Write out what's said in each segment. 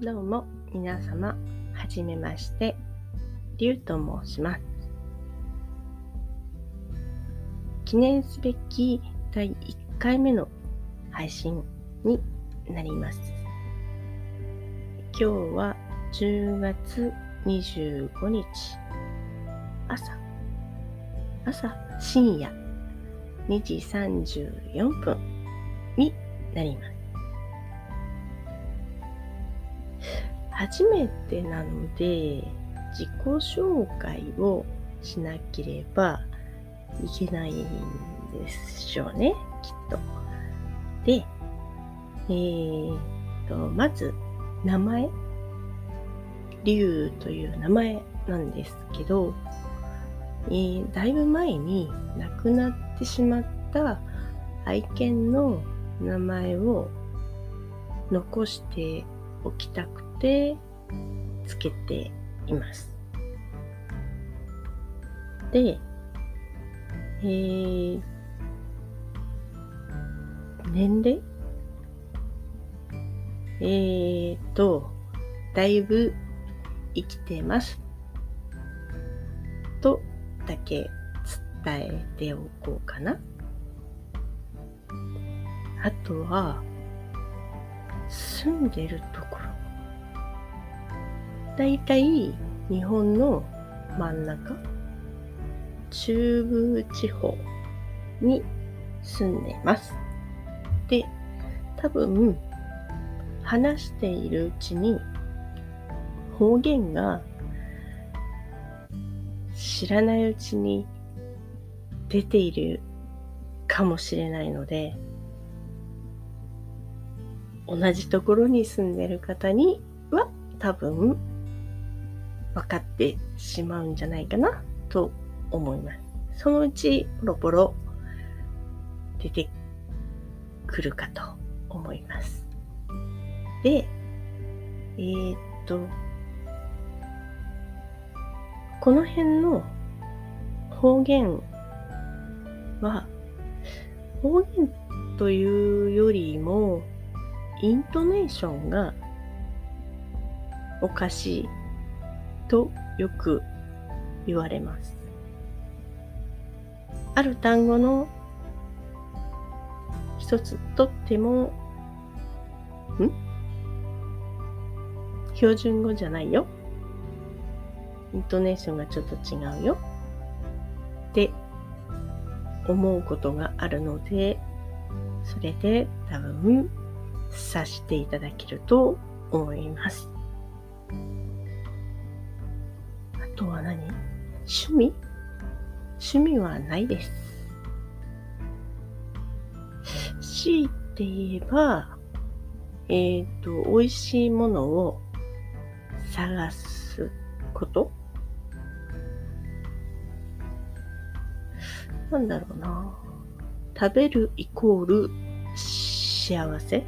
どうも皆様、はじめまして、りゅうと申します。記念すべき第1回目の配信になります。今日は10月25日朝朝深夜2時34分になります。初めてなので自己紹介をしなければいけないんでしょうね、きっと。で、えー、と、まず、名前。竜という名前なんですけど、えー、だいぶ前に亡くなってしまった愛犬の名前を残しておきたくてつけています。で、えー、年齢？えーと、だいぶ生きてます。だけ伝えておこうかな。あとは、住んでるところ。だいたい日本の真ん中、中部地方に住んでます。で、多分、話しているうちに方言が知らないうちに出ているかもしれないので、同じところに住んでる方には多分分かってしまうんじゃないかなと思います。そのうちポロポロ出てくるかと思います。で、えー、っと、この辺の方言は、方言というよりも、イントネーションがおかしいとよく言われます。ある単語の一つとっても、ん？標準語じゃないよ。イントネーションがちょっと違うよ。って思うことがあるので、それで多分察していただけると思います。あとは何？趣味？趣味はないです。強いて言えば、えっ、ー、と、美味しいものを探すことなんだろうな。食べるイコール幸せ？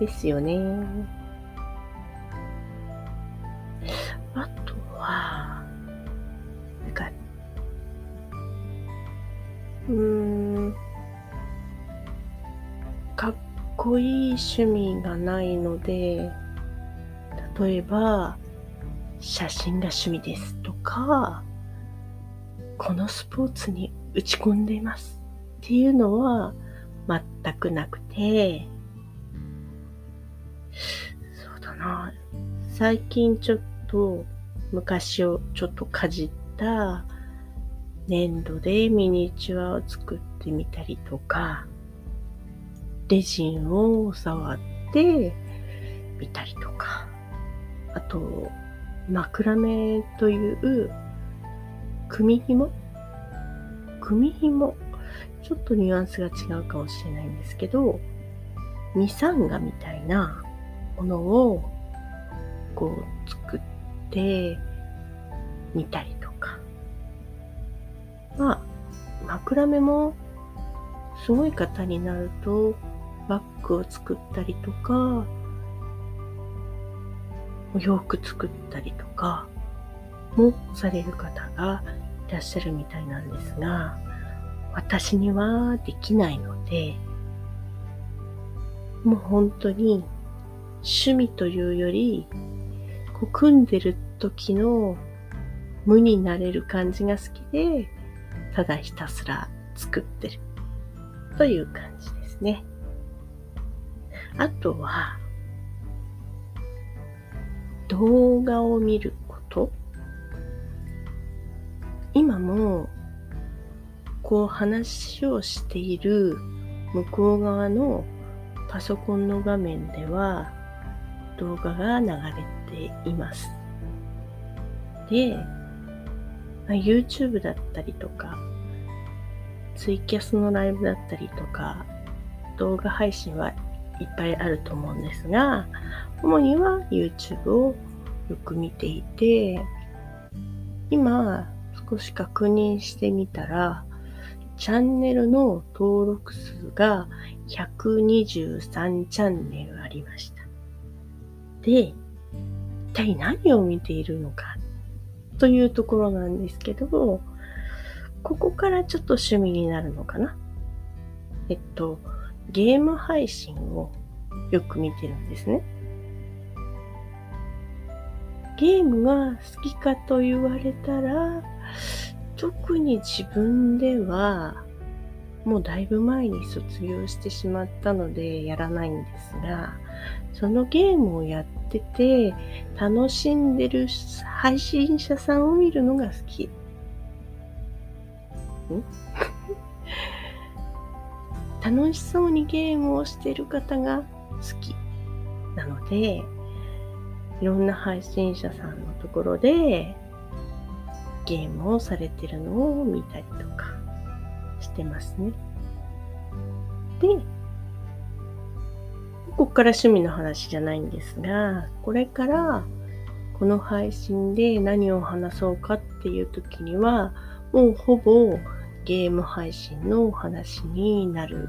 ですよね。あとは、なんかうーん、かっこいい趣味がないので、例えば、写真が趣味ですとか、このスポーツに打ち込んでいますっていうのは全くなくて、そうだな、最近ちょっと昔をちょっとかじった粘土でミニチュアを作ってみたりとか、レジンを触ってみたりとか、あと、枕目という組紐？組紐？ちょっとニュアンスが違うかもしれないんですけど、ミサンガみたいなものをこう作ってみたりとか。まあ、枕目もすごい方になるとバッグを作ったりとか、お洋服作ったりとかもされる方がらっしゃるみたいなんですが、私にはできないので、もう本当に趣味というより、こう組んでる時の無になれる感じが好きで、ただひたすら作ってるという感じですね。あとは、動画を見る。今も、こう話をしている向こう側のパソコンの画面では動画が流れています。で、YouTube だったりとか、ツイキャスのライブだったりとか、動画配信はいっぱいあると思うんですが、主には YouTube をよく見ていて、今少し確認してみたら、チャンネルの登録数が123チャンネルありました。で、一体何を見ているのかというところなんですけど、ここからちょっと趣味になるのかな。えっと、ゲーム配信をよく見てるんですね。ゲームが好きかと言われたら、特に自分では、もうだいぶ前に卒業してしまったのでやらないんですが、そのゲームをやってて楽しんでる配信者さんを見るのが好き。ん？楽しそうにゲームをしてる方が好き。なので、いろんな配信者さんのところでゲームをされてるのを見たりとかしてますね。で、ここから趣味の話じゃないんですが、これからこの配信で何を話そうかっていう時には、もうほぼゲーム配信のお話になる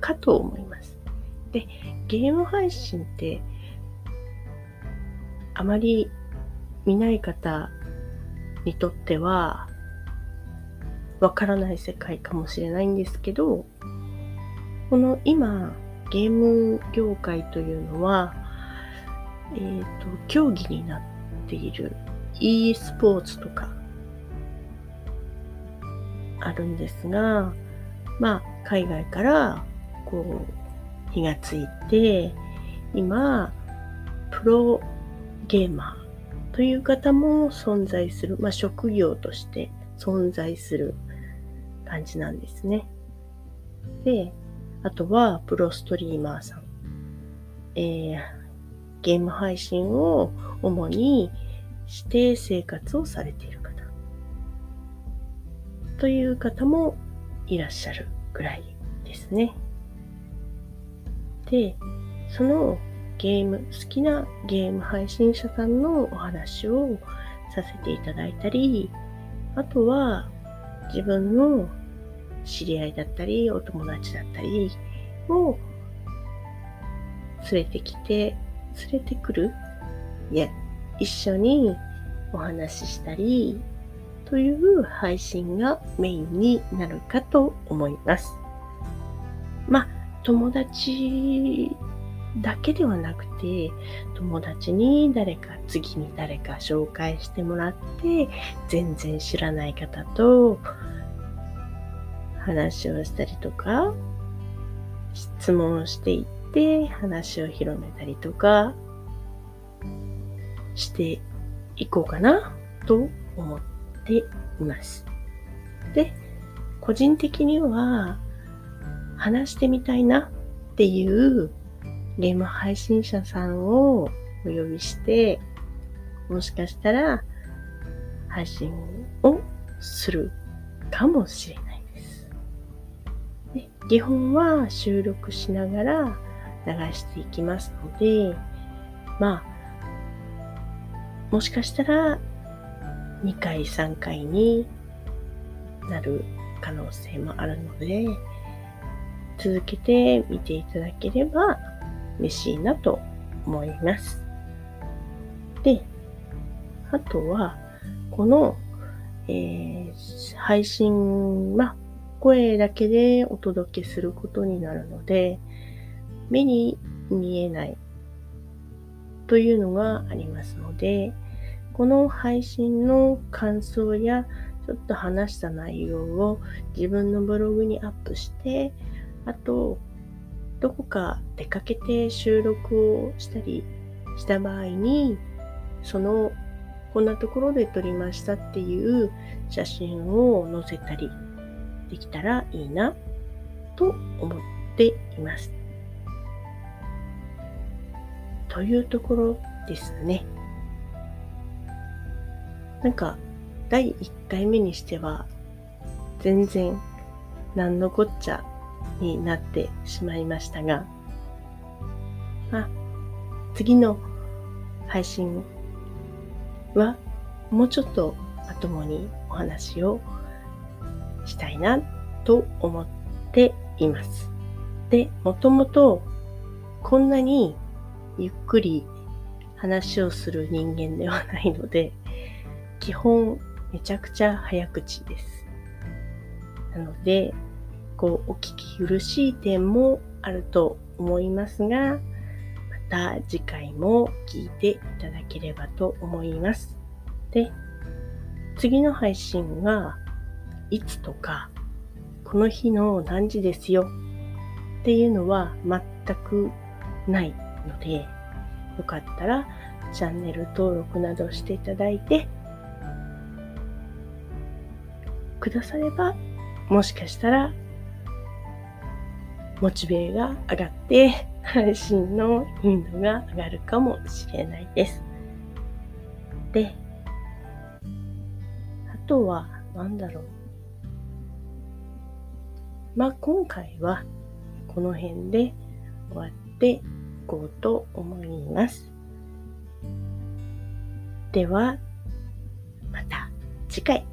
かと思います。で、ゲーム配信ってあまり見ない方にとってはわからない世界かもしれないんですけど、この今、ゲーム業界というのは、えっ、ー、と、競技になっている e スポーツとかあるんですが、まあ、海外からこう、火がついて、今、プロゲーマーという方も存在する、まあ、職業として存在する感じなんですね。で、あとはプロストリーマーさん。えー、ゲーム配信を主にして生活をされている方。という方もいらっしゃるぐらいですね。で、そのゲーム、好きなゲーム配信者さんのお話をさせていただいたり、あとは自分の知り合いだったり、お友達だったりを連れてきて、連れてくるいや、一緒にお話ししたり、という配信がメインになるかと思います。まあ、友達だけではなくて、友達に誰か、次に誰か紹介してもらって、全然知らない方と話をしたりとか、質問していって話を広めたりとかしていこうかなと思っています。で、個人的には話してみたいなっていうゲーム配信者さんをお呼びして、もしかしたら配信をするかもしれないです。で基本は収録しながら流していきますので、まあ、もしかしたら2回3回になる可能性もあるので、続けて見ていただければ嬉しいなと思います。で、あとは、このえー、配信は声だけでお届けすることになるので、目に見えないというのがありますので、この配信の感想やちょっと話した内容を自分のブログにアップして、あと、どこか出かけて収録をしたりした場合に、その、こんなところで撮りましたっていう写真を載せたりできたらいいなと思っています。というところですね。なんか、第1回目にしては、全然、何のこっちゃになってしまいましたが、まあ、次の配信は、もうちょっとまともにお話をしたいなと思っています。で、もともとこんなにゆっくり話をする人間ではないので、基本めちゃくちゃ早口です。なので、こう、お聞き苦しい点もあると思いますが、また次回も聞いていただければと思います。で、次の配信はいつとか、この日の何時ですよっていうのは全くないので、よかったらチャンネル登録などしていただいて、くだされば、もしかしたら、モチベが上がって、配信の頻度が上がるかもしれないです。で、あとは、なんだろう。まあ、今回は、この辺で終わっていこうと思います。では、また次回。